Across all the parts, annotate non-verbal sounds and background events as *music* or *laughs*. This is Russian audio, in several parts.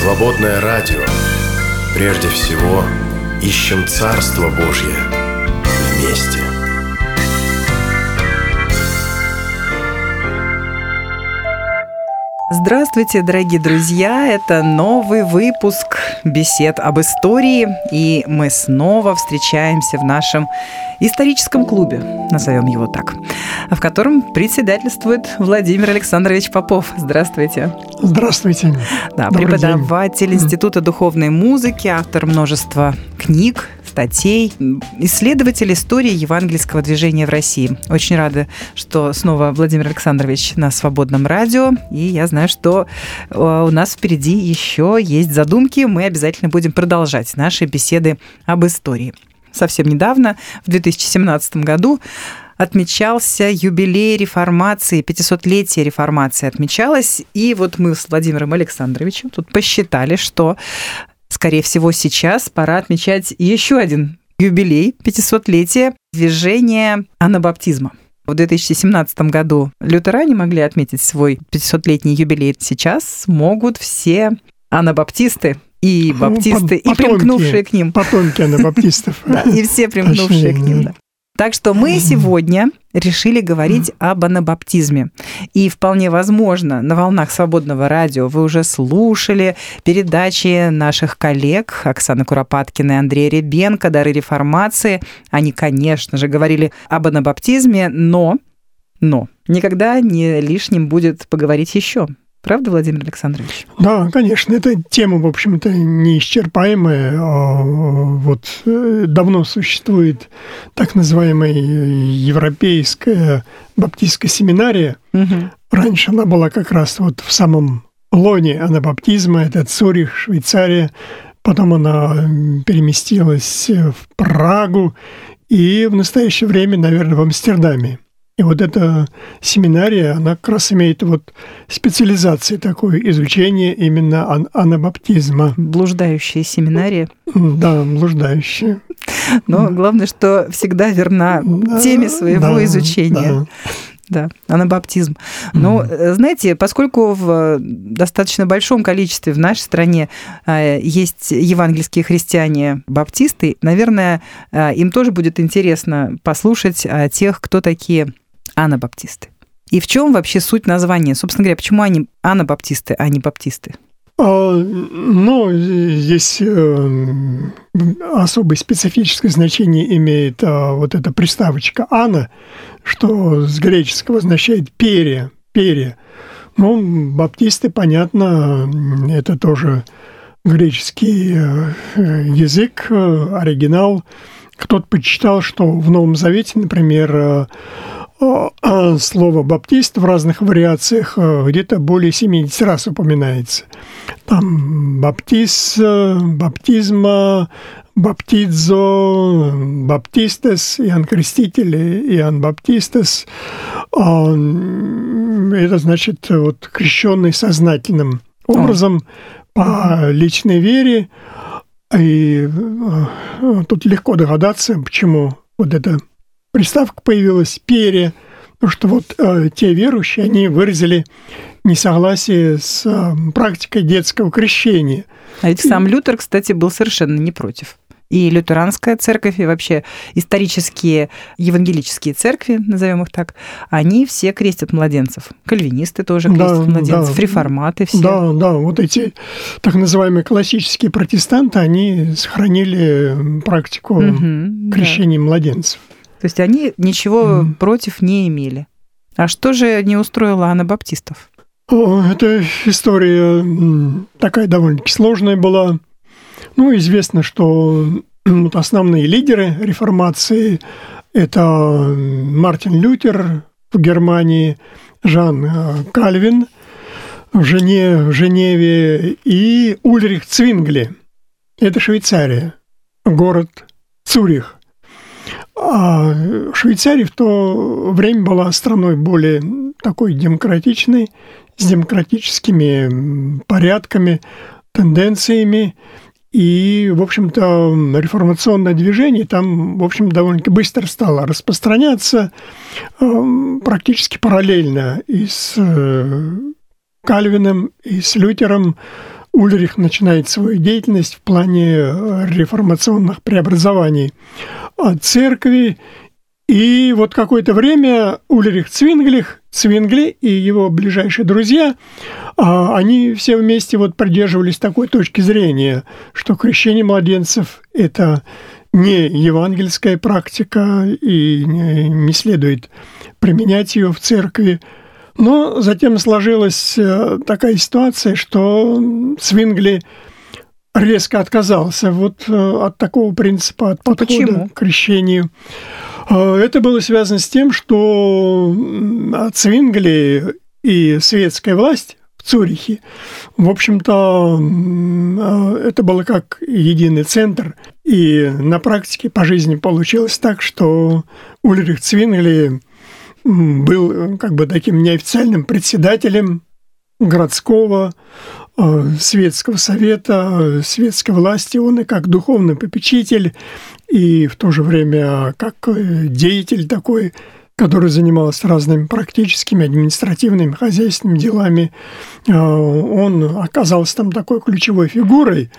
Свободное радио. Прежде всего, ищем Царство Божье Здравствуйте, дорогие друзья! Это новый выпуск бесед об истории, и мы снова встречаемся в нашем историческом клубе, назовем его так, в котором председательствует Владимир Александрович Попов. Здравствуйте. Здравствуйте. Да, Добрый преподаватель день. Института духовной музыки, автор множества книг, статей, исследователь истории евангельского движения в России. Очень рада, что снова Владимир Александрович на свободном радио. И я знаю, что э, у нас впереди еще есть задумки. Мы обязательно будем продолжать наши беседы об истории. Совсем недавно, в 2017 году, отмечался юбилей реформации, 500-летие реформации отмечалось. И вот мы с Владимиром Александровичем тут посчитали, что Скорее всего, сейчас пора отмечать еще один юбилей 500-летия движения анабаптизма. В 2017 году лютеране могли отметить свой 500-летний юбилей. Сейчас могут все анабаптисты и ну, баптисты, и примкнувшие к ним. Потомки анабаптистов. *laughs* Да, и все примкнувшие к ним, так что мы сегодня решили говорить об анабаптизме. И вполне возможно, на волнах свободного радио вы уже слушали передачи наших коллег Оксаны Куропаткиной Андрея Ребенко «Дары реформации». Они, конечно же, говорили об анабаптизме, но, но никогда не лишним будет поговорить еще Правда, Владимир Александрович? Да, конечно. Эта тема, в общем-то, неисчерпаемая. А, вот э, давно существует так называемая европейская баптистская семинария. Угу. Раньше она была как раз вот в самом лоне анабаптизма. Это Цюрих, Швейцария. Потом она переместилась в Прагу и в настоящее время, наверное, в Амстердаме. И вот эта семинария, она как раз имеет вот специализации такое изучение именно ан анабаптизма. Блуждающая семинария. Да, блуждающая. Но главное, что всегда верна да, теме своего да, изучения. Да. Да, анабаптизм. Но, mm знаете, поскольку в достаточно большом количестве в нашей стране э, есть евангельские христиане-баптисты, наверное, э, им тоже будет интересно послушать о тех, кто такие анабаптисты. И в чем вообще суть названия? Собственно говоря, почему они анабаптисты, а не баптисты? А, ну, здесь э, особое специфическое значение имеет а, вот эта приставочка «ана», что с греческого означает «перья», «перья». Ну, баптисты, понятно, это тоже греческий э, язык, э, оригинал. Кто-то почитал, что в Новом Завете, например, слово «баптист» в разных вариациях э, где-то более 70 раз упоминается. Там баптиз, баптизма, баптидзо, баптистес, Иоанн Креститель, Иоанн Баптистес. А, это значит вот крещенный сознательным образом по личной вере. И тут легко догадаться, почему вот это приставка появилась «пере», потому что вот э, те верующие, они выразили несогласие с э, практикой детского крещения. А ведь сам Лютер, кстати, был совершенно не против. И лютеранская церковь, и вообще исторические евангелические церкви, назовем их так, они все крестят младенцев. Кальвинисты тоже крестят да, младенцев, да, реформаты все. Да, да, вот эти так называемые классические протестанты, они сохранили практику угу, крещения да. младенцев. То есть они ничего mm. против не имели. А что же не устроило анабаптистов? О, эта история такая довольно-таки сложная была. Ну, известно, что вот основные лидеры реформации – это Мартин Лютер в Германии, Жан э, Кальвин в, Жене, в Женеве и Ульрих Цвингли. Это Швейцария, город Цюрих. А Швейцария в то время была страной более такой демократичной, с демократическими порядками, тенденциями. И, в общем-то, реформационное движение там, в общем, довольно быстро стало распространяться эм, практически параллельно и с э, Кальвином, и с Лютером Ульрих начинает свою деятельность в плане реформационных преобразований церкви. И вот какое-то время Ульрих Цвинглих, Цвингли и его ближайшие друзья, а, они все вместе вот придерживались такой точки зрения, что крещение младенцев – это не евангельская практика и не следует применять ее в церкви. Но затем сложилась э, такая ситуация, что Цвингли резко отказался вот э, от такого принципа, от подхода Почему? к крещению. Э, это было связано с тем, что Цвингли и светская власть в Цюрихе, в общем-то, это было как единый центр. И на практике по жизни получилось так, что Ульрих Цвингли был как бы таким неофициальным председателем городского э, светского совета, э, светской власти. Он и как духовный попечитель, и в то же время как э, деятель такой, который занимался разными практическими, административными, хозяйственными делами. Он оказался там такой ключевой фигурой,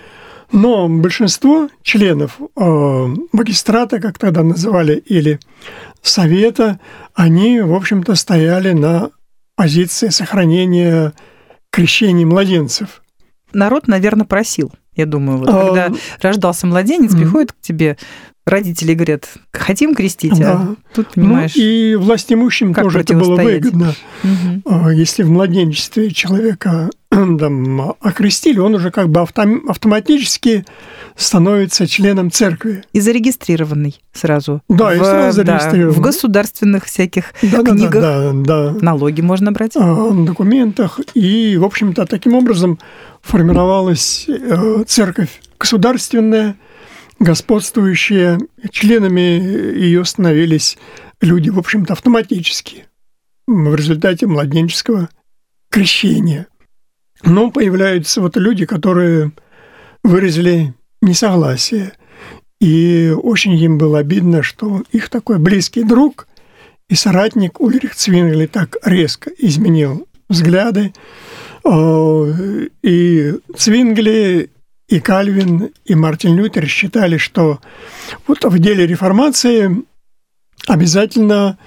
но большинство членов магистрата, как тогда называли, или совета, они, в общем-то, стояли на позиции сохранения крещения младенцев. Народ, наверное, просил. Я думаю, вот, а... когда рождался младенец, mm-hmm. приходит к тебе родители говорят, хотим крестить, а да. а тут ну, понимаешь. Ну, и власть имущим тоже это было выгодно. Угу. Если в младенчестве человека *clears throat* там, окрестили, он уже как бы автом, автоматически становится членом церкви. И зарегистрированный сразу. Да, в, и сразу зарегистрированный. Да, в государственных всяких да, книгах. Да, да, да. Налоги можно брать. А, в документах. И, в общем-то, таким образом формировалась э, церковь государственная, господствующая. Членами ее становились люди, в общем-то, автоматически в результате младенческого крещения. Но появляются вот люди, которые выразили несогласие. И очень им было обидно, что их такой близкий друг и соратник Ульрих Цвингли так резко изменил взгляды. И Цвингли, и Кальвин, и Мартин Лютер считали, что вот в деле реформации обязательно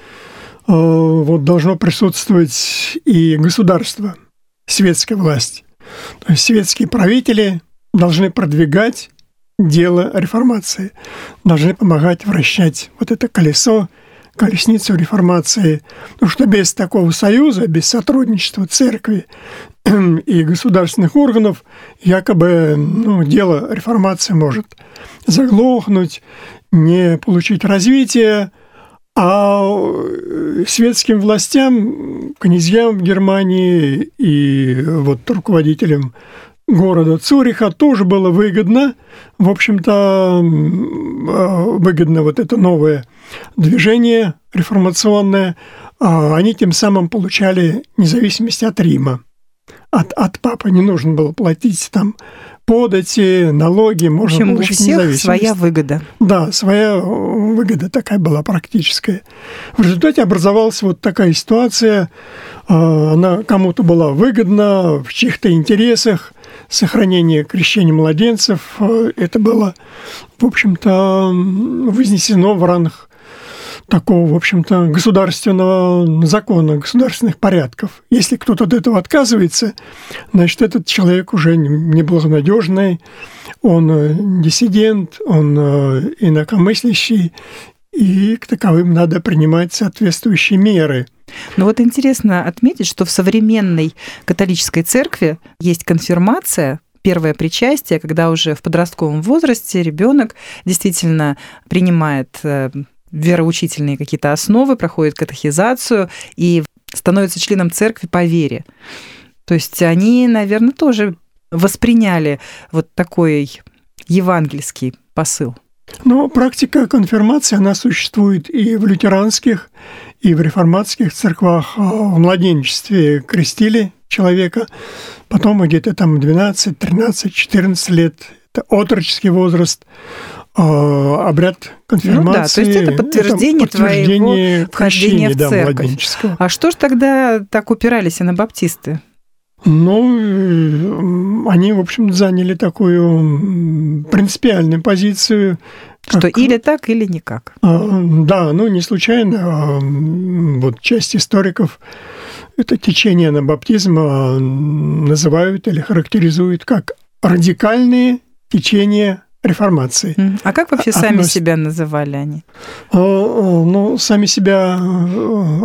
вот должно присутствовать и государство, светская власть. То есть светские правители должны продвигать дело реформации, должны помогать вращать вот это колесо, колесницу реформации. Потому что без такого союза, без сотрудничества церкви *clears throat* и государственных органов, якобы ну, дело реформации может заглохнуть, не получить развития, а светским властям, князьям Германии и вот руководителям города Цюриха тоже было выгодно, в общем-то, а, выгодно вот это новое движение реформационное, а они тем самым получали независимость от Рима. От, от папы не нужно было платить там подати, налоги, можно общем, получить у всех своя выгода. Да, своя выгода такая была практическая. В результате образовалась вот такая ситуация, а, она кому-то была выгодна, в чьих-то интересах, сохранение крещения младенцев, а, это было, в общем-то, вознесено в ранг такого, в общем-то, государственного закона, государственных порядков. Если кто-то от этого отказывается, значит, этот человек уже неблагонадежный, он э, диссидент, он э, инакомыслящий, и к таковым надо принимать соответствующие меры. Но вот интересно отметить, что в современной католической церкви есть конфирмация, первое причастие, когда уже в подростковом возрасте ребенок действительно принимает э, вероучительные какие-то основы, проходит катехизацию и становится членом церкви по вере. То есть они, наверное, тоже восприняли вот такой евангельский посыл. Но практика конфирмации, она существует и в лютеранских, и в реформатских церквах. В младенчестве крестили человека, потом где-то там 12, 13, 14 лет, это отроческий возраст, а, обряд конфирмации. Ну да, то есть это подтверждение, это подтверждение твоего вхождения в церковь. Да, а что ж тогда так упирались анабаптисты? Ну, они, в общем, заняли такую принципиальную позицию. Как, что или так, или никак. А, да, ну не случайно. А, вот часть историков это течение анабаптизма называют или характеризуют как радикальные течения реформации. А как вообще Относ... сами себя называли они? А, ну, сами себя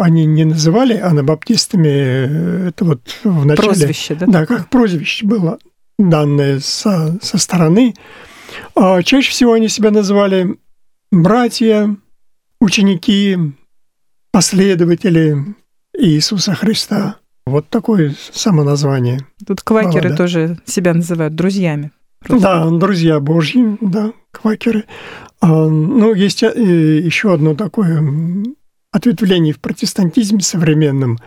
они не называли анабаптистами. Это вот в начале... Прозвище, да? Да, как прозвище было данное со, со стороны. А чаще всего они себя называли братья, ученики, последователи Иисуса Христа. Вот такое самоназвание. Тут квакеры было, да. тоже себя называют друзьями. Да, друзья Божьи, да, квакеры. А, ну, есть э, еще одно такое ответвление в протестантизме современном,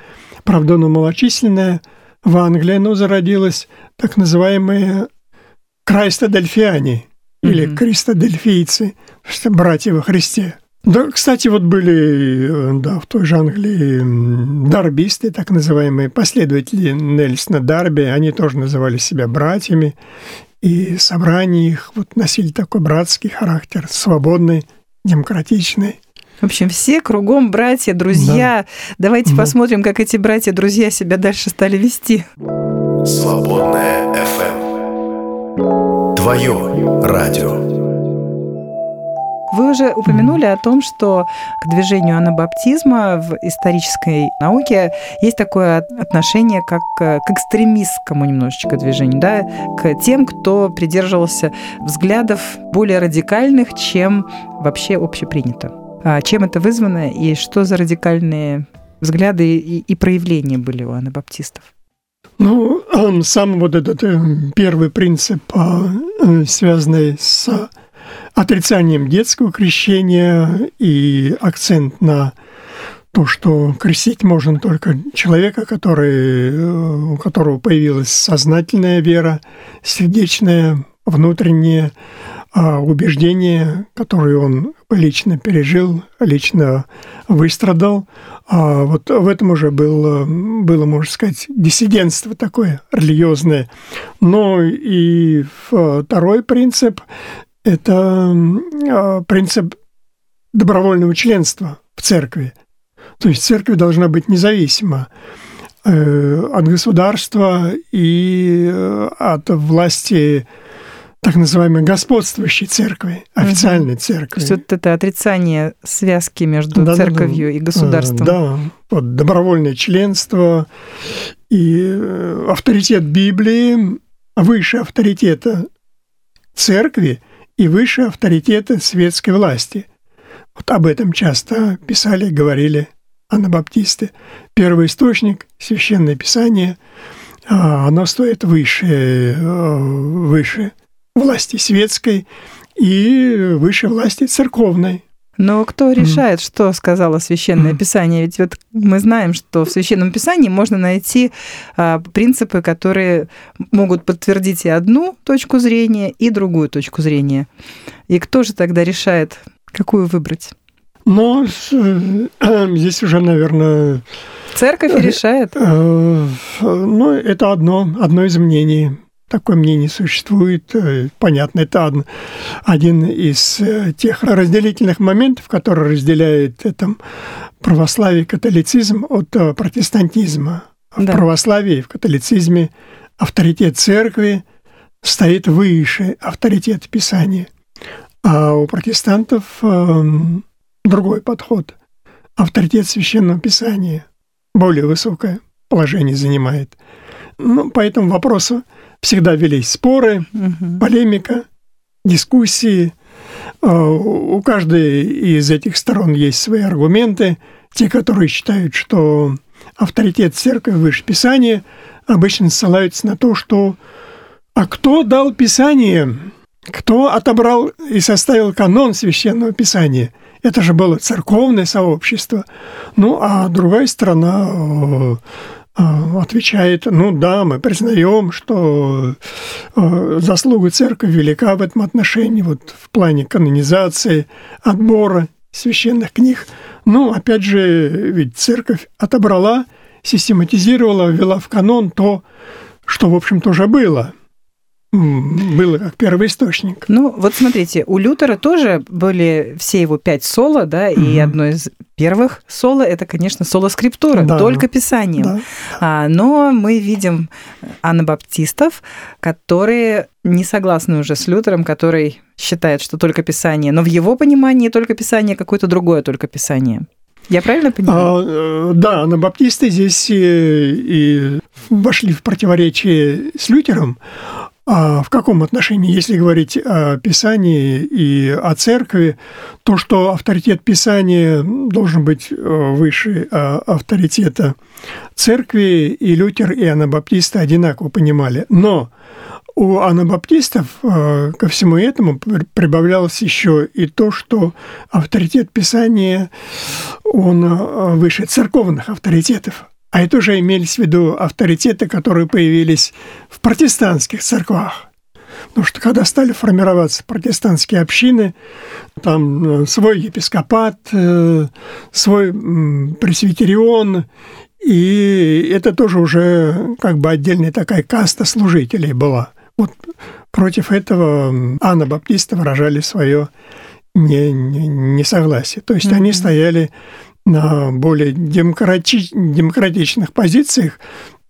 правда, оно малочисленное. В Англии оно зародилось так называемые крайстодельфиане mm-hmm. или кристодельфийцы, братья во Христе. Да, кстати, вот были э, да, в той же Англии дарбисты, так называемые, последователи Нельсона Дарби, они тоже называли себя братьями, и собрания их вот носили такой братский характер, свободный, демократичный. В общем, все кругом братья, друзья. Да. Давайте да. посмотрим, как эти братья-друзья себя дальше стали вести. Свободная FM. Твое радио. Вы уже упомянули о том, что к движению анабаптизма в исторической науке есть такое отношение как к экстремистскому немножечко движению, да, к тем, кто придерживался взглядов более радикальных, чем вообще общепринято. А чем это вызвано и что за радикальные взгляды и, и проявления были у анабаптистов? Ну, сам вот этот э, первый принцип, а, э, связанный с отрицанием детского крещения и акцент на то, что крестить можно только человека, который, у которого появилась сознательная вера, сердечное, внутреннее а, убеждение, которое он лично пережил, лично выстрадал. А вот в этом уже было, было, можно сказать, диссидентство такое религиозное. Но и второй принцип это а, принцип добровольного членства в церкви. То есть церковь должна быть независима э, от государства и э, от власти так называемой господствующей церкви, официальной угу. церкви. То есть вот это отрицание связки между да, церковью да, и государством. Да, вот добровольное членство и э, авторитет Библии выше авторитета церкви – и выше авторитета светской власти. Вот об этом часто писали, говорили анабаптисты. Первый источник, Священное Писание, а, оно стоит выше, э, выше власти светской и выше власти церковной. Но кто решает, mm. что сказала Священное mm. Писание? Ведь вот мы знаем, что в Священном Писании можно найти а, принципы, которые могут подтвердить и одну точку зрения, и другую точку зрения. И кто же тогда решает, какую выбрать? Ну, здесь уже, наверное... Церковь решает? Э, ну, это одно, одно из мнений такое мнение существует. Э, понятно, это один из э, тех разделительных моментов, которые разделяет это православие и католицизм от э, протестантизма. В да. православии и в католицизме авторитет церкви стоит выше авторитета Писания. А у протестантов другой подход. Авторитет Священного Писания более высокое положение занимает. Ну, по этому вопросу всегда велись споры, угу. полемика, дискуссии. А, у каждой из этих сторон есть свои аргументы. Те, которые считают, что авторитет церкви выше Писания, обычно ссылаются на то, что а кто дал Писание? Кто отобрал и составил канон священного Писания? Это же было церковное сообщество. Ну, а другая сторона а, отвечает, ну да, мы признаем, что а, заслуга церкви велика в этом отношении, вот в плане канонизации, отбора священных книг. Ну, опять же, ведь церковь отобрала, систематизировала, ввела в канон то, что, в общем-то, уже было. Было как первый источник. Ну, вот смотрите, у Лютера тоже были все его пять соло, да, угу. и одно из первых соло это, конечно, соло скриптура, да. только писанием. Да. А, но мы видим анабаптистов, которые не согласны уже с Лютером, который считает, что только писание, но в его понимании только писание какое-то другое только писание. Я правильно понимаю? А, э, да, анабаптисты здесь и, и вошли в противоречие с Лютером, а в каком отношении, если говорить о Писании и о церкви, то, что авторитет Писания должен быть э, выше а, авторитета церкви, и Лютер, и анабаптисты одинаково понимали. Но у анабаптистов э, ко всему этому прибавлялось еще и то, что авторитет Писания, он э, выше церковных авторитетов. А это уже имелись в виду авторитеты, которые появились в протестантских церквах. Потому что когда стали формироваться протестантские общины, там э, свой епископат, э, свой пресвитерион, и это тоже уже как бы отдельная такая каста служителей была. Вот против этого Анна Баптиста выражали свое несогласие. То есть mm-hmm. они стояли на более демократи... демократичных позициях,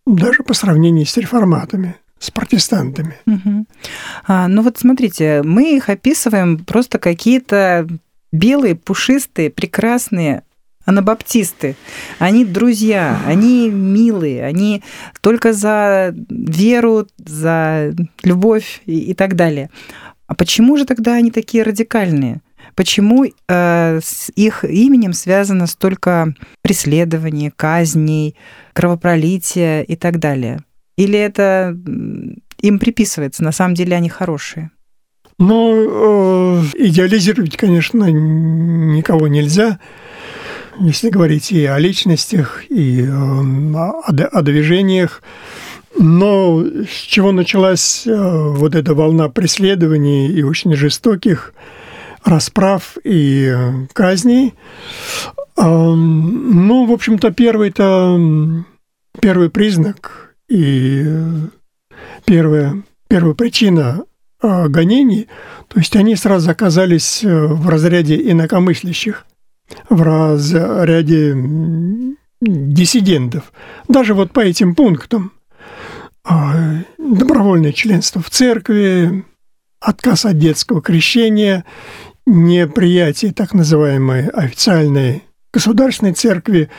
даже по сравнению с реформатами с протестантами. Угу. А, ну вот смотрите, мы их описываем просто какие-то белые, пушистые, прекрасные анабаптисты. Они друзья, они милые, они только за веру, за любовь и, и так далее. А почему же тогда они такие радикальные? Почему э, с их именем связано столько преследований, казней, кровопролития и так далее? Или это им приписывается, на самом деле они хорошие? Ну, э, идеализировать, конечно, никого нельзя, если говорить и о личностях, и э, о, о движениях. Но с чего началась э, вот эта волна преследований и очень жестоких расправ и э, казней. Ну, в общем-то, первый-то первый признак и э, первая, первая причина э, гонений, то есть они сразу оказались в разряде инакомыслящих, в разряде диссидентов. Даже вот по этим пунктам добровольное членство в церкви, отказ от детского крещения неприятие так называемой официальной государственной церкви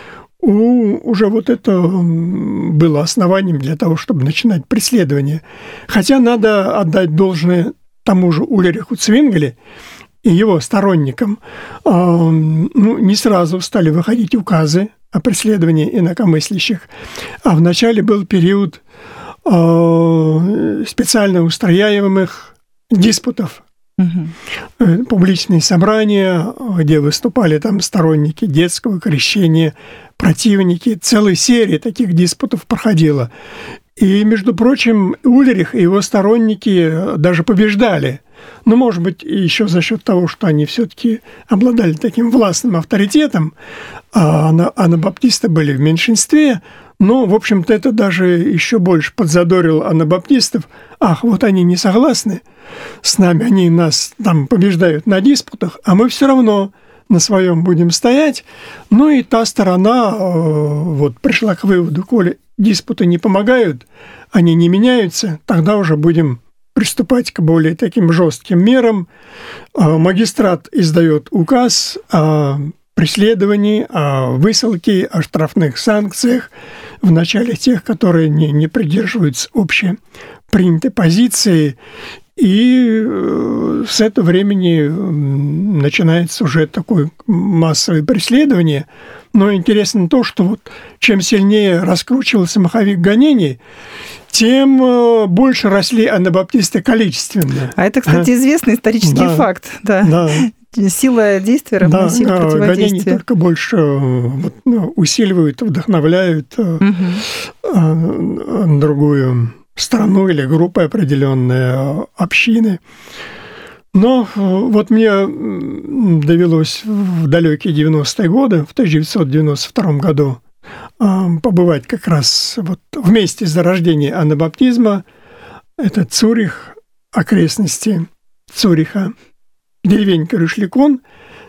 у, уже вот это было основанием для того, чтобы начинать преследование. Хотя надо отдать должное тому же Улериху Цвингеле и его сторонникам. А, ну, не сразу стали выходить указы о преследовании инакомыслящих, а вначале был период а, специально устрояемых диспутов Угу. Публичные собрания, где выступали там сторонники детского крещения, противники. Целая серия таких диспутов проходила. И, между прочим, Ульрих и его сторонники даже побеждали. Ну, может быть, еще за счет того, что они все-таки обладали таким властным авторитетом, а анабаптисты были в меньшинстве, но, в общем-то, это даже еще больше подзадорило анабаптистов. Ах, вот они не согласны – с нами, они нас там побеждают на диспутах, а мы все равно на своем будем стоять. Ну и та сторона э, вот пришла к выводу, коли диспуты не помогают, они не меняются, тогда уже будем приступать к более таким жестким мерам. Э, магистрат издает указ о преследовании, о высылке, о штрафных санкциях в начале тех, которые не, не придерживаются общей принятой позиции. И э, с этого времени начинается уже такое массовое преследование. Но интересно то, что вот чем сильнее раскручивался маховик гонений, тем э, больше росли анабаптисты количественно. А это, кстати, известный исторический да, факт. Да. да. Сила действия равна да, сила противодействия. Гонения только больше э, вот, ну, усиливают, вдохновляют угу. другую страну или группы определенные, общины. Но вот мне довелось в далекие 90-е годы, в 1992 году, побывать как раз вот вместе с зарождением анабаптизма это Цюрих, окрестности Цюриха, деревенька Рюшликон,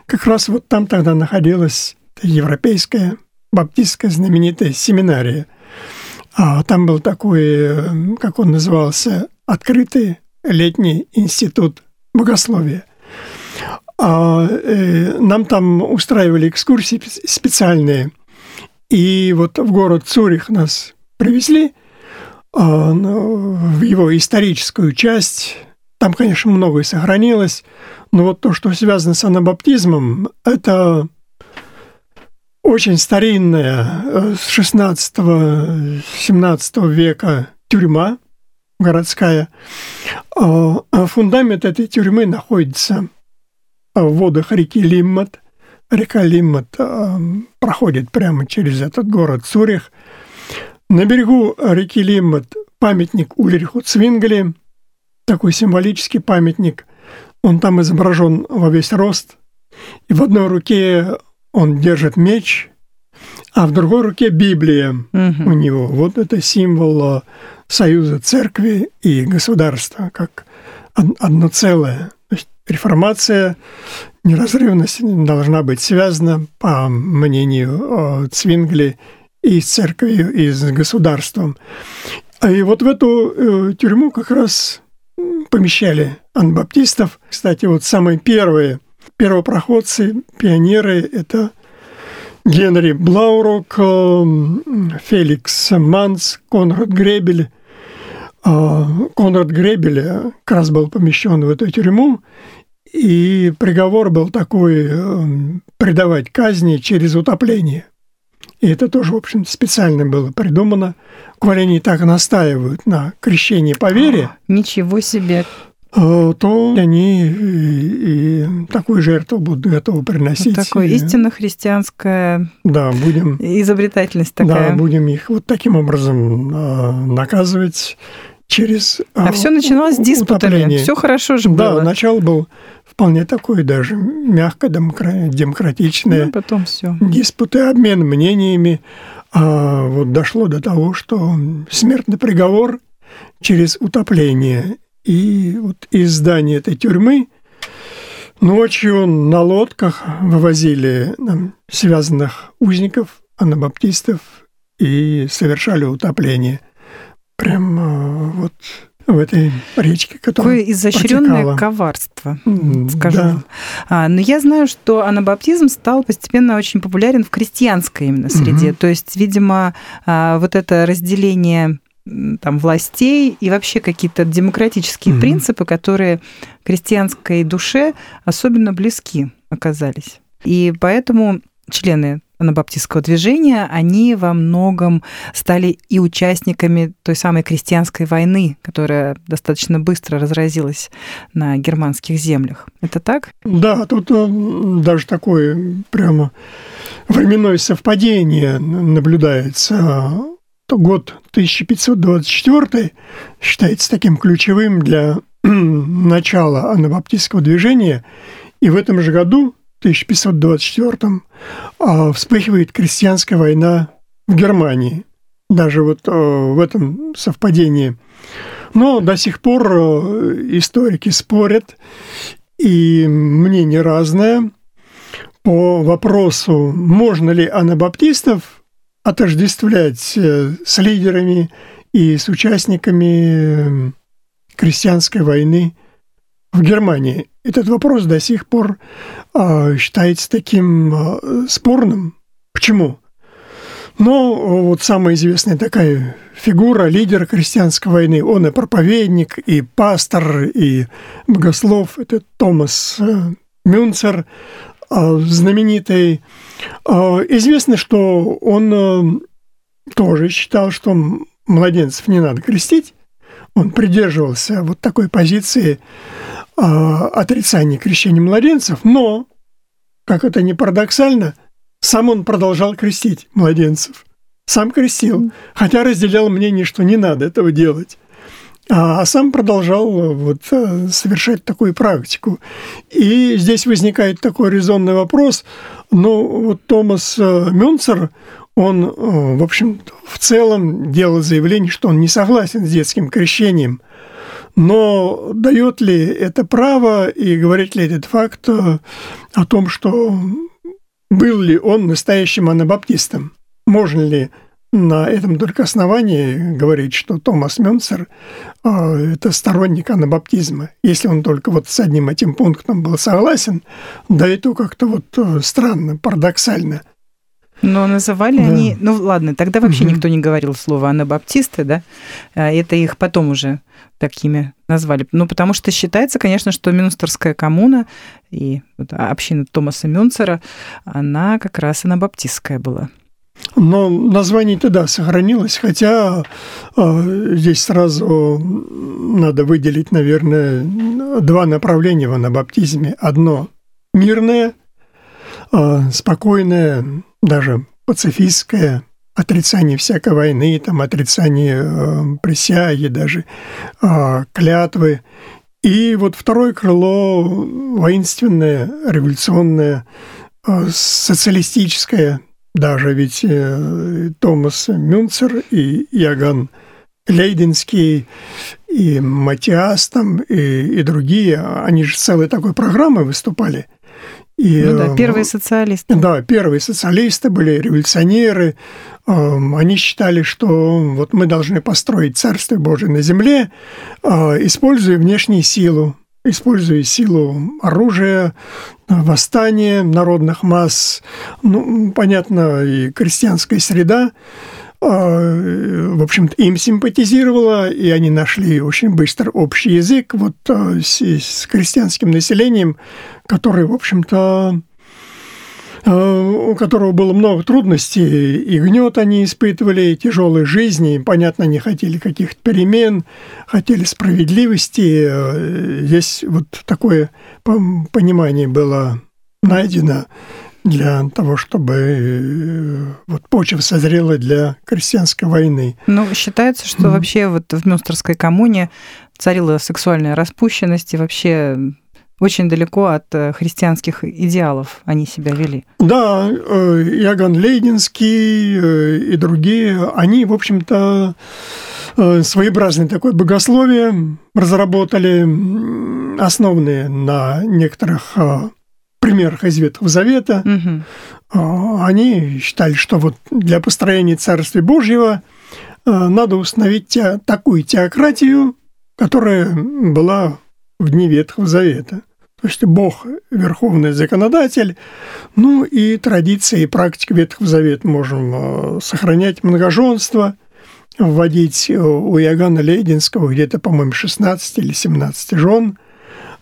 как раз вот там тогда находилась европейская баптистская знаменитая семинария. А там был такой, как он назывался, открытый летний институт богословия. А, э, нам там устраивали экскурсии специальные. И вот в город Цюрих нас привезли а, ну, в его историческую часть. Там, конечно, многое сохранилось, но вот то, что связано с анабаптизмом, это очень старинная, э, с 16-17 века тюрьма городская. А, а фундамент этой тюрьмы находится в водах реки Лиммат. Река Лиммат э, проходит прямо через этот город Цурих. На берегу реки Лиммат памятник Ульриху Цвингли, такой символический памятник. Он там изображен во весь рост. И в одной руке он держит меч, а в другой руке Библия угу. у него. Вот это символ э, союза церкви и государства, как одно целое. То есть реформация неразрывно должна быть связана, по мнению э, Цвингли, и с церковью, и с государством. И вот в эту э, тюрьму как раз помещали анбаптистов. Кстати, вот самые первые первопроходцы, пионеры – это Генри Блаурок, э, Феликс Манс, Конрад Гребель. А, Конрад Гребель как раз был помещен в эту тюрьму, и приговор был такой э, предавать казни через утопление. И это тоже, в общем специально было придумано. Они так настаивают на крещении по вере... Ничего себе! Э, то они и, и такую жертву будут готовы приносить. Вот такое истинно христианская да, будем, изобретательность такая. Да, будем их вот таким образом э, наказывать через А все начиналось с диспутами. Все хорошо же было. Да, начало было вполне такое даже мягко демократичное. Ну, потом все. Диспуты, обмен мнениями. А вот дошло до того, что смертный приговор через утопление и вот из здания этой тюрьмы ночью на лодках вывозили там, связанных узников, анабаптистов и совершали утопление. Прям вот в этой речке, которая Какое изощренное протекала. коварство, скажу. Да. А, но я знаю, что анабаптизм стал постепенно очень популярен в крестьянской именно среде. Угу. То есть, видимо, а, вот это разделение там, властей и вообще какие-то демократические mm-hmm. принципы, которые крестьянской душе особенно близки оказались. И поэтому члены анабаптистского движения, они во многом стали и участниками той самой крестьянской войны, которая достаточно быстро разразилась на германских землях. Это так? Да, тут э, даже такое прямо временное совпадение наблюдается год 1524 считается таким ключевым для *clears throat* начала анабаптистского движения, и в этом же году, 1524, а, вспыхивает крестьянская война в Германии. Даже вот э, в этом совпадении. Но до сих пор э, историки спорят, и мнение разное по вопросу, можно ли анабаптистов отождествлять э, с лидерами и с участниками э, крестьянской войны в Германии. Этот вопрос до сих пор а, считается таким а, спорным. Почему? Но вот самая известная такая фигура, лидер крестьянской войны, он и проповедник, и пастор, и богослов, это Томас э, Мюнцер, а, знаменитый. Известно, что он э, тоже считал, что младенцев не надо крестить. Он придерживался вот такой позиции а, отрицания крещения младенцев, но, как это не парадоксально, сам он продолжал крестить младенцев. Сам крестил, хотя разделял мнение, что не надо этого делать. А, а сам продолжал э, вот, э, совершать такую практику. И здесь возникает такой резонный вопрос. Ну, вот Томас э, Мюнцер, он, в общем, в целом делал заявление, что он не согласен с детским крещением. Но дает ли это право и говорит ли этот факт э, о том, что был ли он настоящим анабаптистом? Можно ли на этом только основании говорить, что Томас Мюнцер э, это сторонник анабаптизма. Если он только вот с одним этим пунктом был согласен, да и то как-то вот э, странно, парадоксально – но называли да. они... Ну, ладно, тогда вообще угу. никто не говорил слово анабаптисты, да? А, это их потом уже такими назвали. Ну, потому что считается, конечно, что Мюнстерская коммуна и вот община Томаса Мюнцера, она как раз анабаптистская была. Но название тогда сохранилось, хотя э, здесь сразу надо выделить, наверное, два направления в анабаптизме. Одно мирное, э, спокойное, даже пацифистское отрицание всякой войны, там, отрицание э, присяги, даже э, клятвы. И вот второе крыло воинственное, революционное, э, социалистическое, даже ведь э, Томас Мюнцер и Яган Лейденский и Матиас там и, и другие, они же целой такой программой выступали – и, ну да, первые социалисты. Да, первые социалисты были революционеры. Эм, они считали, что вот мы должны построить Царствие Божие на земле, э, используя внешнюю силу, используя силу оружия, восстания народных масс, ну, понятно, и крестьянская среда – в общем-то, им симпатизировала, и они нашли очень быстро общий язык вот а, с, с крестьянским населением, который, в общем-то, а, у которого было много трудностей, и гнет они испытывали, и тяжелой жизни, понятно, не хотели каких-то перемен, хотели справедливости. Здесь вот такое понимание было найдено для того, чтобы э, вот почва созрела для крестьянской войны. Ну, считается, что mm-hmm. вообще вот в Мюнстерской коммуне царила сексуальная распущенность и вообще очень далеко от э, христианских идеалов они себя вели. Да, э, Яган Лейдинский и другие, они, в общем-то, своеобразное такое богословие разработали, основанные на некоторых примерах из Ветхого Завета, угу. они считали, что вот для построения Царствия Божьего а, надо установить те, такую теократию, которая была в дни Ветхого Завета. То есть Бог – верховный законодатель, ну и традиции и практика Ветхого Завета можем а, сохранять многоженство, вводить у Иоганна Лейдинского где-то, по-моему, 16 или 17 жен –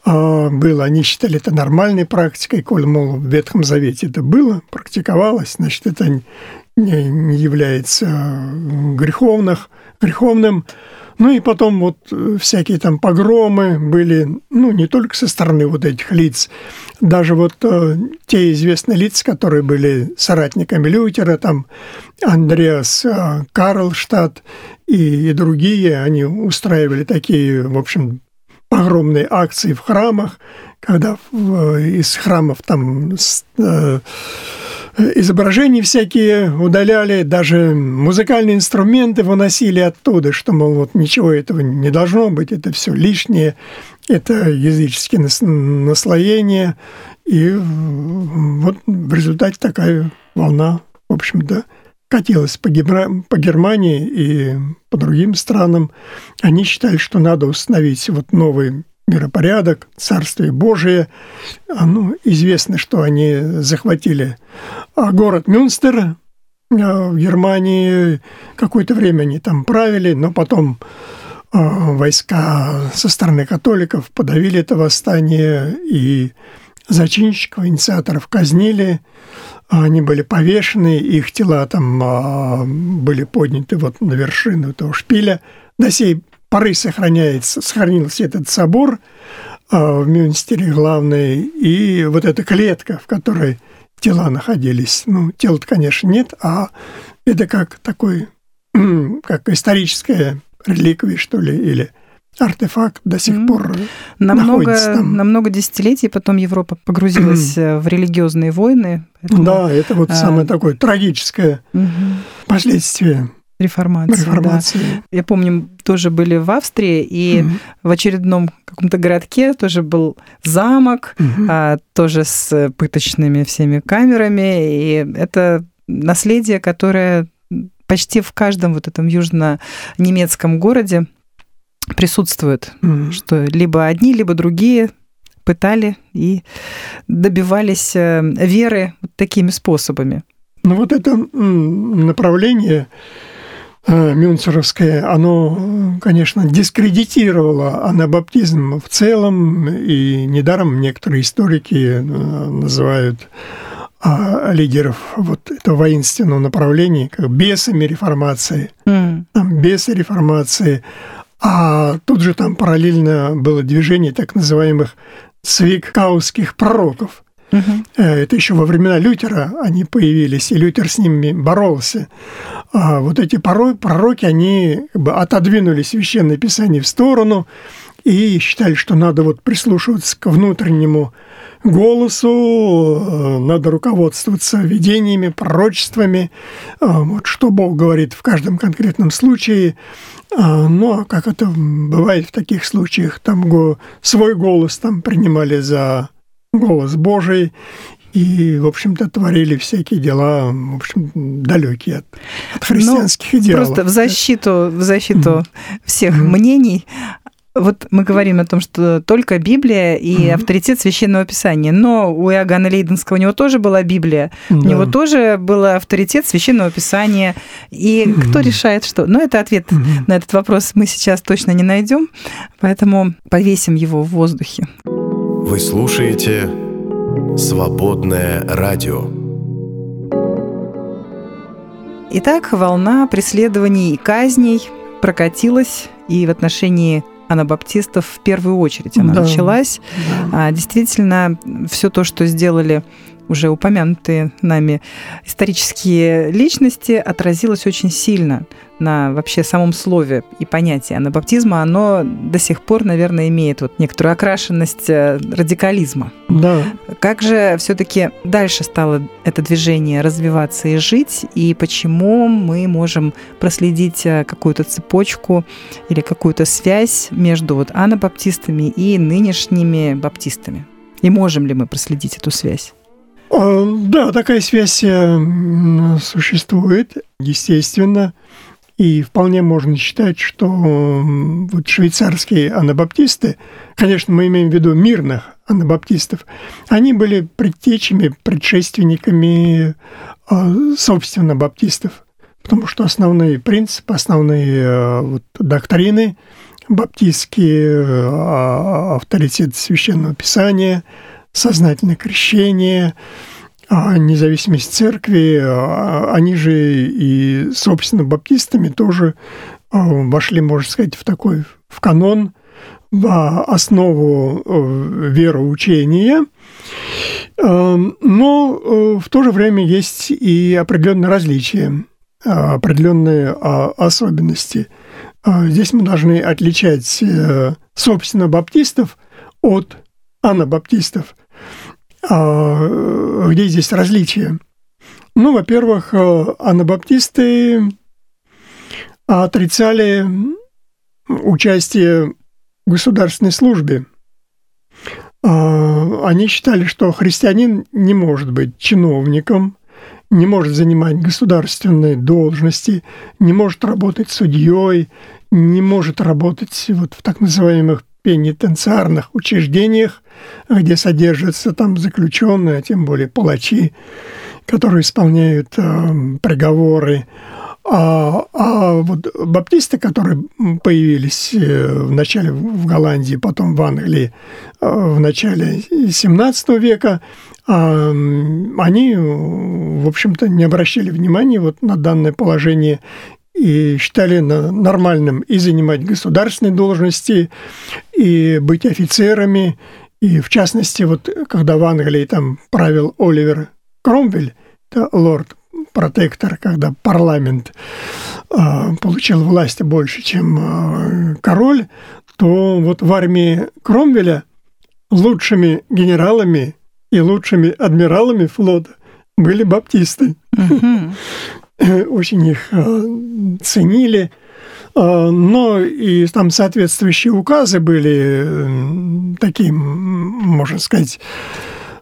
было. Они считали это нормальной практикой, коль, мол, в Ветхом Завете это было, практиковалось, значит, это не, не является греховных, греховным. Ну и потом вот всякие там погромы были, ну, не только со стороны вот этих лиц, даже вот э, те известные лица, которые были соратниками Лютера, там Андреас э, Карлштадт и, и другие, они устраивали такие, в общем, огромные акции в храмах, когда из храмов там э, изображения всякие удаляли, даже музыкальные инструменты выносили оттуда, что, мол, вот ничего этого не должно быть, это все лишнее, это языческие наслоения. И вот в результате такая волна, в общем-то, катилась по, по Германии и по другим странам. Они считали, что надо установить вот новый миропорядок, Царствие Божие. А, ну, известно, что они захватили а город Мюнстер а, в Германии. Какое-то время они там правили, но потом войска со стороны католиков подавили это восстание, и зачинщиков, инициаторов казнили – они были повешены, их тела там а, были подняты вот на вершину этого шпиля. До сей поры сохраняется, сохранился этот собор а, в Мюнстере главный, и вот эта клетка, в которой тела находились. Ну, тела конечно, нет, а это как такой, *clears throat* как историческая реликвия, что ли, или артефакт до сих mm. пор на много, там. на много десятилетий потом Европа погрузилась mm. в религиозные войны. Поэтому, да, это вот а... самое такое трагическое mm-hmm. последствие реформации. реформации. Да. Я помню, тоже были в Австрии, и угу. в очередном каком-то городке тоже был замок, угу. а, тоже с пыточными всеми камерами, и это наследие, которое почти в каждом вот этом южно-немецком городе присутствует, mm что либо одни, либо другие пытали и добивались э, веры вот такими способами. Ну вот это направление э, мюнцеровское, оно, конечно, дискредитировало анабаптизм в целом, и недаром некоторые историки э, называют а, лидеров вот этого воинственного направления, как бесами реформации, mm. там бесы реформации, а тут же там параллельно было движение так называемых свикауских пророков. Угу. Это еще во времена Лютера они появились, и Лютер с ними боролся. А вот эти пророки, они как бы отодвинули священное писание в сторону и считали, что надо вот прислушиваться к внутреннему голосу, э, надо руководствоваться видениями, пророчествами, э, вот что Бог говорит в каждом конкретном случае. А, ну, а как это бывает в таких случаях, там свой голос там принимали за голос Божий, и, в общем-то, творили всякие дела, в общем, далекие от, от христианских ну, идеалов. Просто в защиту, в защиту mm-hmm. всех mm-hmm. мнений вот мы говорим о том, что только Библия и mm авторитет священного писания, но у Иоганна Лейденского у него тоже была Библия, да. у него тоже был авторитет священного писания. И mm кто решает, что? Но это ответ mm на этот вопрос мы сейчас точно не найдем, поэтому повесим его в воздухе. Вы слушаете «Свободное радио». Итак, волна преследований и казней прокатилась и в отношении анабаптистов в первую очередь она да. началась. Да. А, действительно, все то, что сделали уже упомянутые нами исторические личности, отразилось очень сильно на вообще самом слове и понятии анабаптизма, оно до сих пор, наверное, имеет вот некоторую окрашенность э, радикализма. Да. Как же все-таки дальше стало это движение развиваться и жить, и почему мы можем проследить э, какую-то цепочку или какую-то связь между вот анабаптистами и нынешними баптистами? И можем ли мы проследить эту связь? А, да, такая связь э, существует, естественно. И вполне можно считать, что вот швейцарские анабаптисты, конечно, мы имеем в виду мирных анабаптистов, они были предтечами, предшественниками, а, собственно, баптистов. Потому что основные принципы, основные э, вот, доктрины баптистские, а, авторитет священного писания – сознательное крещение, а независимость церкви, а, они же и, собственно, баптистами тоже а, вошли, можно сказать, в такой в канон, в основу э, вероучения. Но э, в то же время есть и определенные различия, определенные особенности. Здесь мы должны отличать, э, собственно, баптистов от анабаптистов – где здесь различия? Ну, во-первых, э, анабаптисты отрицали участие в государственной службе. А, они считали, что христианин не может быть чиновником, не может занимать государственные должности, не может работать судьей, не может работать вот в так называемых пенитенциарных учреждениях, где содержатся там заключенные, а тем более палачи, которые исполняют э, приговоры. А, а вот баптисты, которые появились э, в начале в Голландии, потом в Англии э, в начале 17 века, а, они, в общем-то, не обращали внимания вот на данное положение и считали нормальным и занимать государственные должности, и быть офицерами. И в частности, вот когда в Англии там правил Оливер Кромвель, это лорд-протектор, когда парламент э, получил власть больше, чем э, король, то вот в армии Кромвеля лучшими генералами и лучшими адмиралами флота были баптисты. *laughs* *coughs* очень их ценили. Но и там соответствующие указы были такие, можно сказать,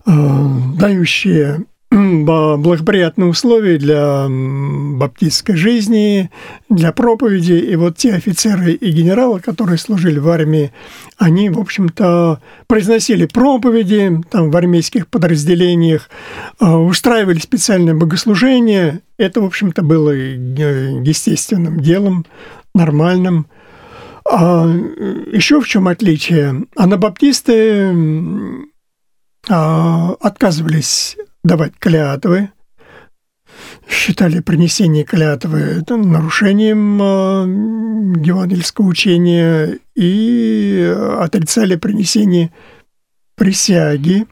дающие благоприятные условия для баптистской жизни, для проповеди. И вот те офицеры и генералы, которые служили в армии, они, в общем-то, произносили проповеди там, в армейских подразделениях, а, устраивали специальное богослужение. Это, в общем-то, было естественным делом, нормальным. А еще в чем отличие? Анабаптисты а, отказывались давать клятвы, считали принесение клятвы нарушением э, евангельского учения и отрицали принесение присяги.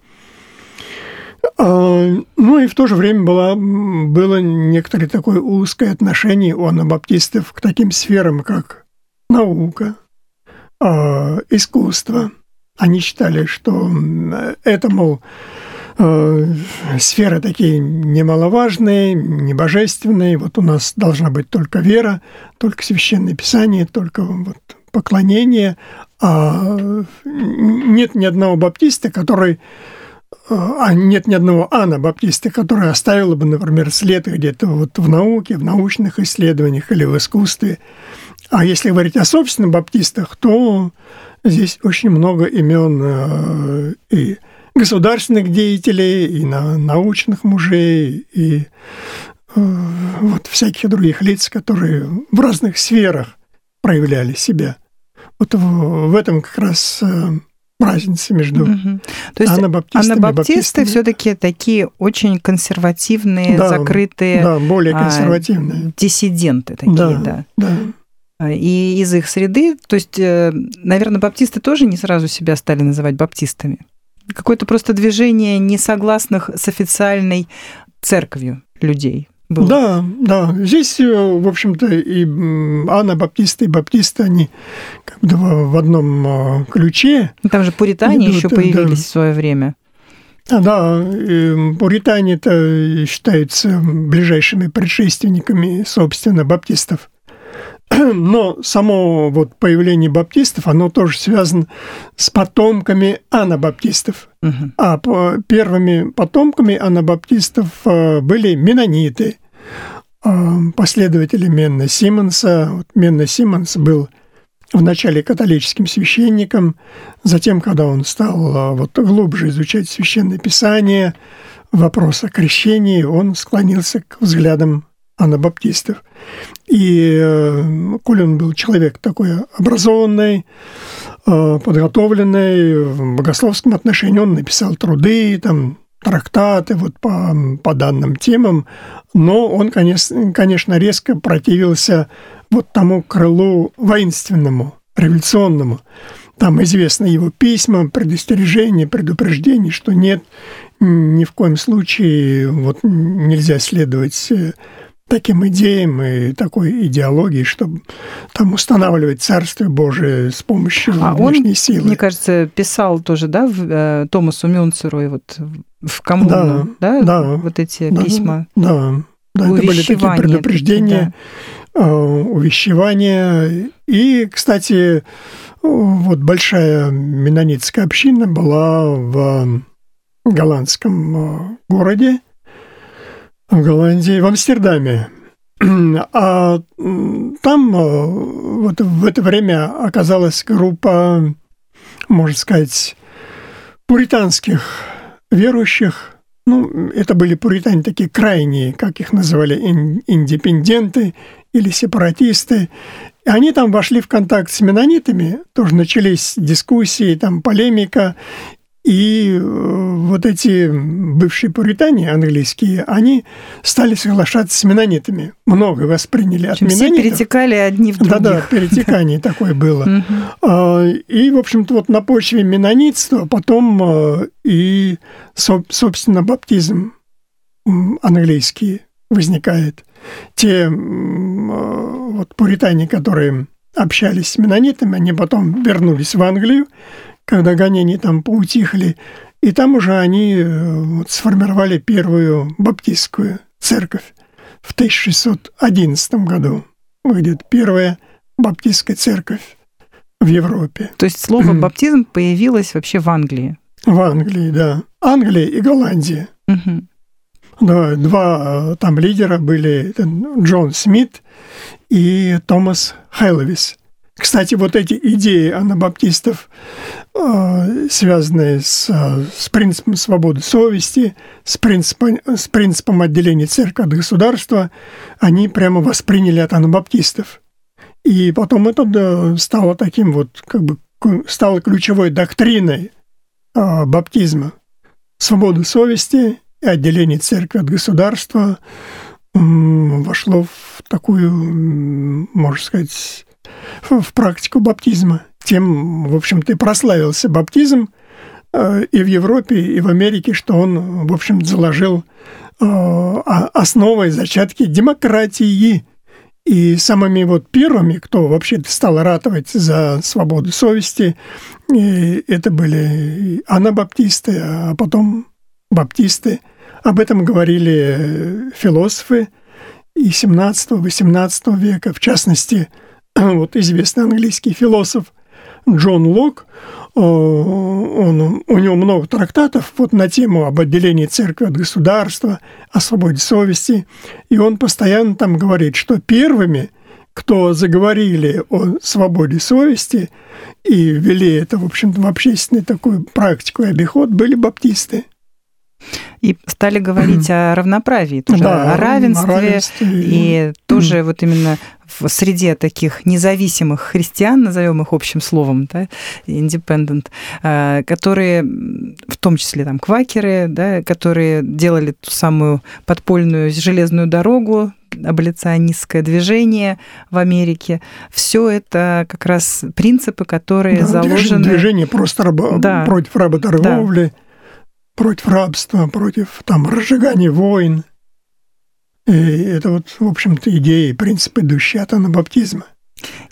А, ну и в то же время было, было некоторое такое узкое отношение у анабаптистов к таким сферам, как наука, а, искусство. Они считали, что это, мол, сферы такие немаловажные, небожественные. Вот у нас должна быть только вера, только священное писание, только вот поклонение. А нет ни одного баптиста, который э, а нет ни одного анабаптиста, который оставил бы, например, след где-то вот в науке, в научных исследованиях или в искусстве. А если говорить о собственных баптистах, то здесь очень много имен э, и государственных деятелей, и на научных мужей, и э, вот всяких других лиц, которые в разных сферах проявляли себя. Вот в, в этом как раз э, разница между угу. То есть анабаптистами анабаптисты все-таки такие очень консервативные, да, закрытые, да, более а, консервативные, а, диссиденты такие, да, да. да. А, и из их среды, то есть, э, наверное, баптисты тоже не сразу себя стали называть баптистами какое-то просто движение несогласных с официальной церковью людей. Было. Да, да. Здесь, э, в общем-то, и Анна Баптиста, и Баптиста, они как бы в одном э, ключе. Ну, там же пуритане идут, еще появились да. в свое время. А, да, пуритане-то считаются ближайшими предшественниками, собственно, баптистов. *clears throat* Но само вот появление баптистов, оно тоже связано с потомками анабаптистов. Угу. А первыми потомками анабаптистов э, были менониты, э, последователи Менна Симонса. Вот Менна Симонс был вначале католическим священником, затем, когда он стал э, вот глубже изучать священное писание, вопрос о крещении, он склонился к взглядам анабаптистов. И э, коль он был человек такой образованный, э, подготовленный в богословском отношении, он написал труды, там, трактаты вот по, по данным темам, но он, конечно, конечно, резко противился вот тому крылу воинственному, революционному. Там известны его письма, предостережения, предупреждения, что нет, ни в коем случае вот нельзя следовать э, таким идеям и такой идеологии, чтобы там устанавливать Царствие Божие с помощью а внешней он, силы. Мне кажется, писал тоже, да, в, э, Томасу Мюнцеру и вот в коммуну, да, да, да вот эти да, письма. Да, да, это были такие предупреждения, да. Э, увещевания. И, кстати, вот большая менонитская община была в голландском э, городе, в Голландии, в Амстердаме. *clears throat* А там э, вот в это время оказалась группа, можно сказать, пуританских верующих. Ну, это были пуритане такие крайние, как их называли, индепенденты или сепаратисты. И они там вошли в контакт с менонитами, тоже начались дискуссии, там полемика, и э, вот эти бывшие пуритане английские, они стали соглашаться с менонитами. Много восприняли от менонитов. Все перетекали одни в других. Да-да, перетекание *laughs* такое было. А, и, в общем-то, вот на почве менонитства потом э, и, собственно, баптизм английский возникает. Те э, вот пуритане, которые общались с менонитами, они потом вернулись в Англию, когда гонения там поутихли, и там уже они э, вот, сформировали первую баптистскую церковь. в 1611 году выйдет первая баптистская церковь в Европе. То есть слово баптизм появилось вообще в Англии? В Англии, да. Англия и Голландия. Угу. Да, два там лидера были Джон Смит и Томас Хайловис. Кстати, вот эти идеи анабаптистов, э, связанные с, с принципом свободы совести, с принципом, с принципом отделения церкви от государства, они прямо восприняли от анабаптистов. И потом это стало таким вот, как бы, стало ключевой доктриной э, баптизма. Свобода совести и отделение церкви от государства вошло в такую, можно сказать, в практику баптизма. Тем, в общем-то, и прославился баптизм э, и в Европе, и в Америке, что он, в общем заложил э, основой зачатки демократии. И самыми вот первыми, кто вообще стал ратовать за свободу совести, это были анабаптисты, а потом баптисты. Об этом говорили философы и 17-18 века, в частности, *clears throat* вот известный английский философ Джон Лок, он, у него много трактатов вот на тему об отделении церкви от государства, о свободе совести, и он постоянно там говорит, что первыми, кто заговорили о свободе совести и ввели это, в общем-то, в общественную такую практику и обиход, были баптисты. И стали говорить о равноправии, тоже да, о равенстве, равенстве. И тоже вот именно в среде таких независимых христиан, назовем их общим словом, да, independent, э, которые, в том числе там квакеры, да, которые делали ту самую подпольную железную дорогу, аболиционистское движение в Америке. Все это как раз принципы, которые да, заложены... Движение просто рабо... да. против работорговли. Да против рабства, против там, разжигания войн. И это вот, в общем-то, идеи, принцип, идущий от анабаптизма.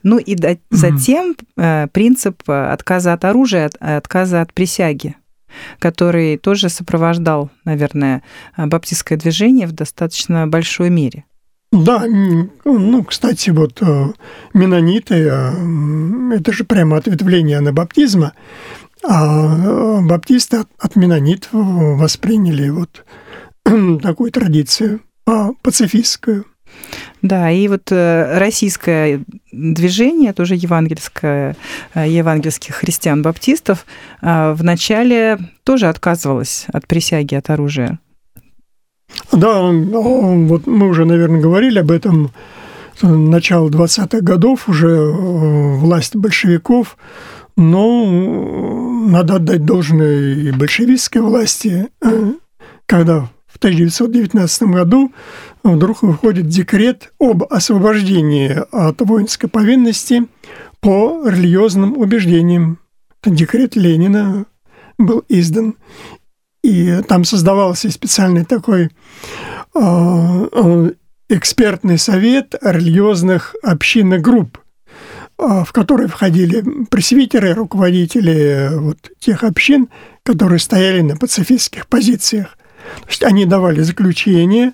Ну и затем mm-hmm. принцип отказа от оружия, отказа от присяги, который тоже сопровождал, наверное, баптистское движение в достаточно большой мере. Да, ну, кстати, вот э, менониты, э, это же прямо ответвление анабаптизма, а баптисты от менонитов восприняли вот *clears throat* такую традицию пацифистскую. Да, и вот э, российское движение, тоже евангельское, э, евангельских христиан-баптистов, э, вначале тоже отказывалось от присяги от оружия. Да, вот мы уже, наверное, говорили об этом. Начало 20-х годов уже власть большевиков но надо отдать должное и большевистской власти, когда в 1919 году вдруг выходит декрет об освобождении от воинской повинности по религиозным убеждениям. Декрет Ленина был издан. И там создавался специальный такой э, экспертный совет религиозных общин и групп – в который входили пресвитеры, руководители э, вот тех общин, которые стояли на пацифистских позициях. То есть они давали заключение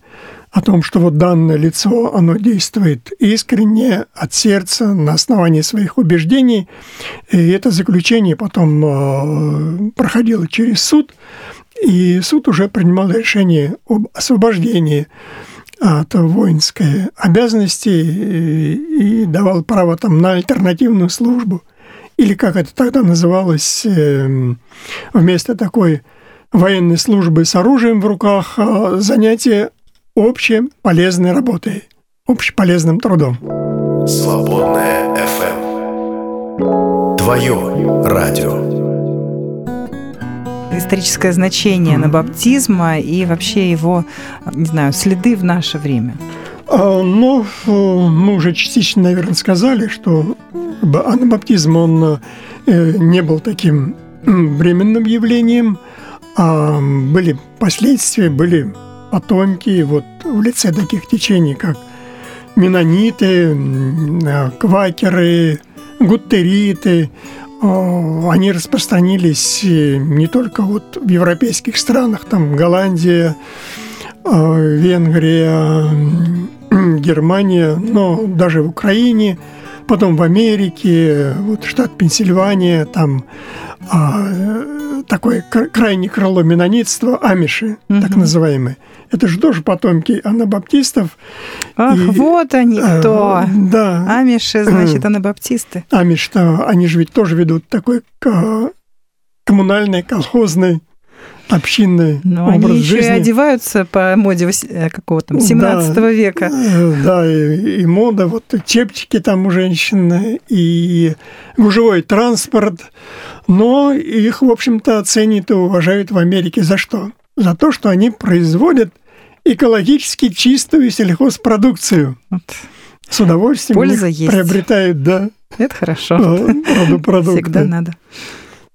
о том, что вот данное лицо, оно действует искренне, от сердца, на основании своих убеждений. И это заключение потом э, проходило через суд, и суд уже принимал решение об освобождении от воинской обязанности и давал право там на альтернативную службу. Или как это тогда называлось, эм, вместо такой военной службы с оружием в руках, а занятие общей полезной работой, общеполезным трудом. Свободная FM. Твое радио историческое значение анабаптизма и вообще его, не знаю, следы в наше время? А, ну, мы уже частично, наверное, сказали, что анабаптизм, он э, не был таким временным явлением, а были последствия, были потомки вот в лице таких течений, как менониты, квакеры, гуттериты, они распространились э, не только вот в европейских странах, там Голландия, э, Венгрия, Германия, но даже в Украине, потом в Америке, вот штат Пенсильвания, там а, такое крайнее крыло менонитства, амиши, угу. так называемые. Это же тоже потомки анабаптистов. Ах, и, вот они э, кто. Да. Амиши, значит, анабаптисты. Амиш, то они же ведь тоже ведут такой коммунальный, колхозный общинный Но образ они жизни. еще и одеваются по моде э, какого там 17 да, века. Э, да, и, и мода, вот и чепчики там у женщин, и гужевой транспорт. Но их, в общем-то, оценят и уважают в Америке за что? За то, что они производят экологически чистую сельхозпродукцию. Вот. С удовольствием Польза есть. приобретают, да. Это хорошо. Продукты. Всегда надо.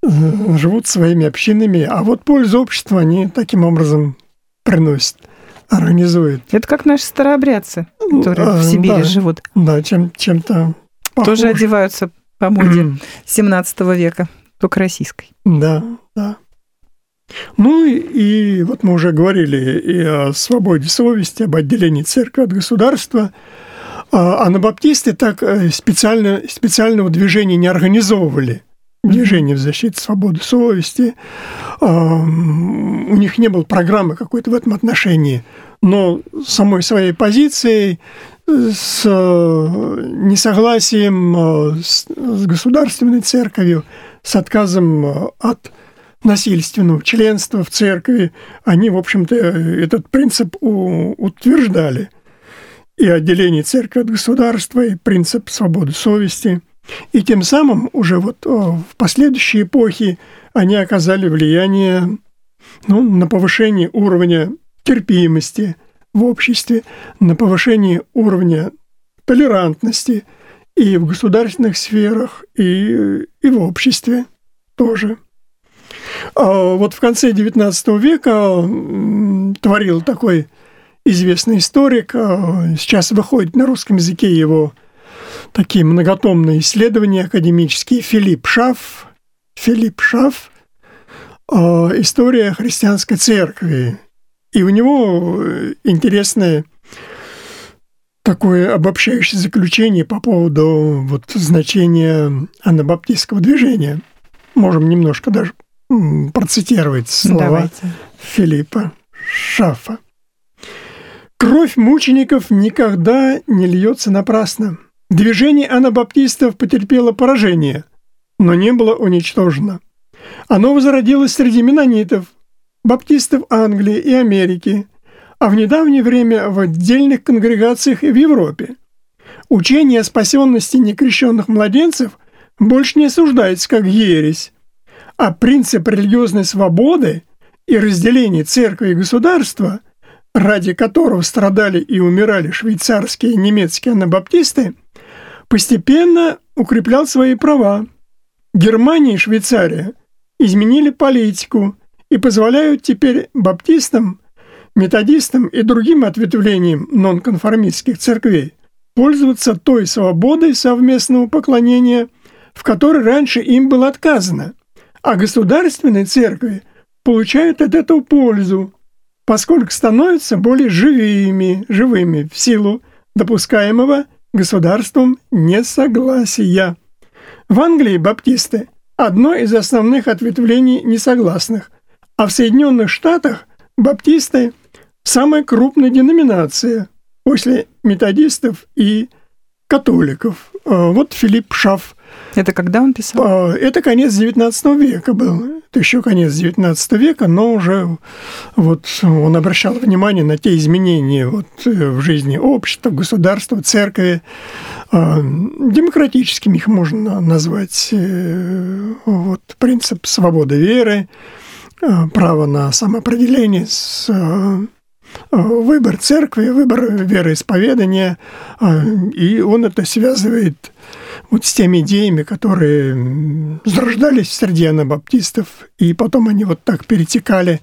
*laughs* Живут своими общинами, а вот пользу общества они таким образом приносят, организуют. Это как наши старообрядцы, которые а, в Сибири да, живут. Да, чем, чем-то похож. Тоже одеваются по моде *clears throat* 17 века, только российской. Да, да. Ну и, и вот мы уже говорили и о свободе совести, об отделении церкви от государства. А анабаптисты так э, специально, специального движения не организовывали. Движение в защиту свободы совести. У них не было программы какой-то в этом отношении. Но самой своей позицией, с несогласием с государственной церковью, с отказом от насильственного членства в церкви, они, в общем-то, этот принцип утверждали. И отделение церкви от государства, и принцип свободы совести. И тем самым уже вот в последующие эпохи они оказали влияние ну, на повышение уровня терпимости в обществе, на повышение уровня толерантности и в государственных сферах, и, и в обществе тоже. А вот в конце XIX века творил такой известный историк, сейчас выходит на русском языке его такие многотомные исследования академические, Филипп Шаф, Филипп Шаф, а, «История христианской церкви». И у него интересное такое обобщающее заключение по поводу вот, значения анабаптистского движения. Можем немножко даже процитировать слова Давайте. Филиппа Шафа. Кровь мучеников никогда не льется напрасно. Движение анабаптистов потерпело поражение, но не было уничтожено. Оно возродилось среди менонитов, баптистов Англии и Америки, а в недавнее время в отдельных конгрегациях в Европе. Учение о спасенности некрещенных младенцев больше не осуждается как ересь, а принцип религиозной свободы и разделения церкви и государства, ради которого страдали и умирали швейцарские и немецкие анабаптисты, постепенно укреплял свои права. Германия и Швейцария изменили политику и позволяют теперь баптистам, методистам и другим ответвлениям нонконформистских церквей пользоваться той свободой совместного поклонения, в которой раньше им было отказано а государственные церкви получают от этого пользу, поскольку становятся более живыми, живыми в силу допускаемого государством несогласия. В Англии баптисты – одно из основных ответвлений несогласных, а в Соединенных Штатах баптисты – самая крупная деноминация после методистов и католиков. А, вот Филипп Шаф это когда он писал? А, это конец XIX века был. Это еще конец XIX века, но уже вот он обращал внимание на те изменения вот э, в жизни общества, государства, церкви. А, демократическими их можно назвать. Э, вот принцип свободы веры, а, право на самоопределение, выбор церкви, выбор вероисповедания, и он это связывает вот с теми идеями, которые зарождались среди анабаптистов, и потом они вот так перетекали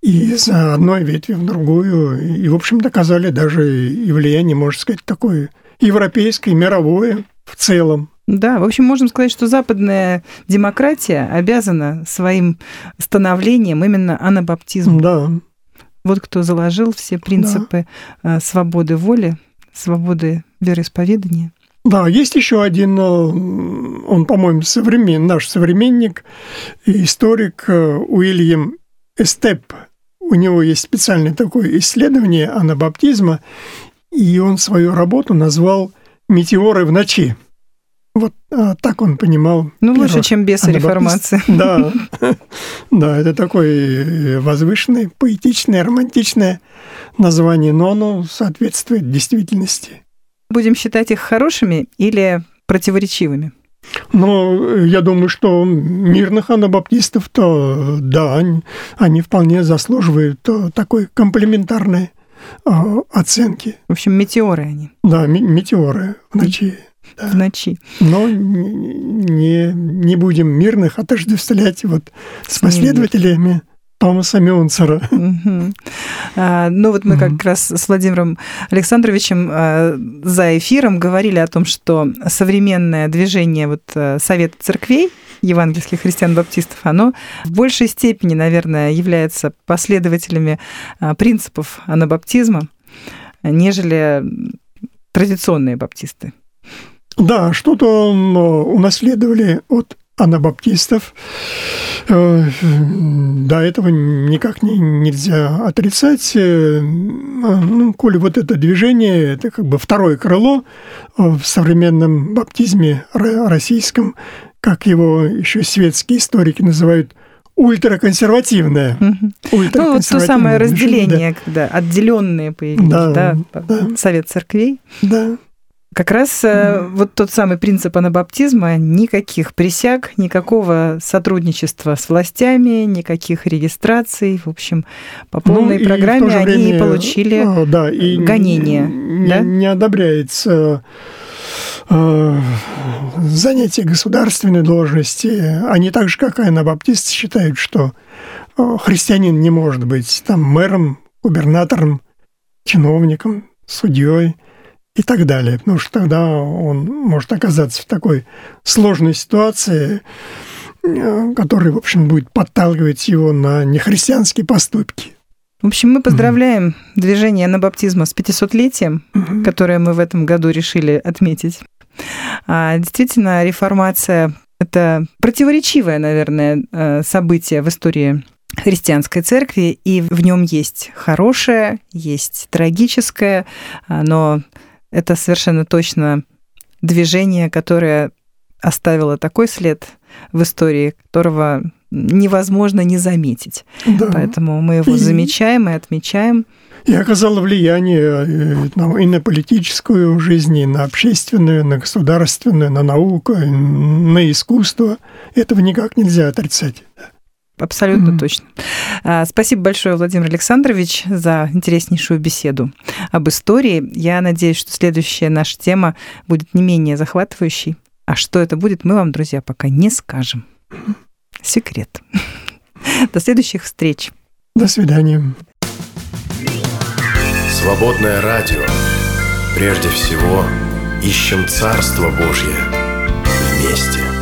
из одной ветви в другую, и, в общем, доказали даже и влияние, можно сказать, такое европейское, мировое в целом. Да, в общем, можем сказать, что западная демократия обязана своим становлением именно анабаптизму. Да. Вот кто заложил все принципы да. свободы воли, свободы вероисповедания. Да, есть еще один, он, по-моему, современ, наш современник, историк Уильям Эстеп. У него есть специальное такое исследование анабаптизма, и он свою работу назвал «Метеоры в ночи». Вот а, так он понимал. Ну, лучше, чем без реформации. *laughs* Да, *laughs* да, это такое возвышенное, поэтичное, романтичное название, но оно соответствует действительности. Будем считать их хорошими или противоречивыми? Но я думаю, что мирных анабаптистов-то, да, они, они вполне заслуживают такой комплементарной а, оценки. В общем, метеоры они. Да, метеоры в ночи. Да. В ночи. Но не, не будем мирных отождествлять вот с последователями Томаса Мюнцера. Ну вот мы как раз с Владимиром Александровичем а, за эфиром говорили о том, что современное движение вот а, Совета церквей евангельских христиан-баптистов, оно в большей степени, наверное, является последователями а, принципов анабаптизма, нежели традиционные баптисты. Да, что-то унаследовали от анабаптистов. Э, до этого никак не, нельзя отрицать. Э, ну, коли вот это движение, это как бы второе крыло в современном баптизме российском, как его еще светские историки называют, ультраконсервативное. Угу. Ну, вот то самое разделение, да. когда отделенные появились, да, да, да. Совет церквей. Да. Как раз mm. вот тот самый принцип анабаптизма, никаких присяг, никакого сотрудничества с властями, никаких регистраций, в общем, по ну, полной ну, программе они время, получили а, да, и гонение. Не, да? не одобряется э, занятие государственной должности. Они так же, как и анабаптисты, считают, что э, христианин не может быть там мэром, губернатором, чиновником, судьей и так далее. Потому что тогда он может оказаться в такой сложной ситуации, э, которая, в общем, будет подталкивать его на нехристианские поступки. В общем, мы поздравляем mm движение анабаптизма с 500-летием, mm которое мы в этом году решили отметить. А, действительно, реформация – это противоречивое, наверное, э, событие в истории христианской церкви, и в нем есть хорошее, есть трагическое, а, но это совершенно точно движение, которое оставило такой след в истории, которого невозможно не заметить. Да. Поэтому мы его замечаем и отмечаем. И оказало влияние э, и на политическую жизнь, и на общественную, на государственную, на науку, на искусство. Этого никак нельзя отрицать. Абсолютно mm-hmm. точно. А, спасибо большое, Владимир Александрович, за интереснейшую беседу об истории. Я надеюсь, что следующая наша тема будет не менее захватывающей. А что это будет, мы вам, друзья, пока не скажем. Секрет. *laughs* До следующих встреч. До свидания. Свободное радио. Прежде всего, ищем Царство Божье вместе.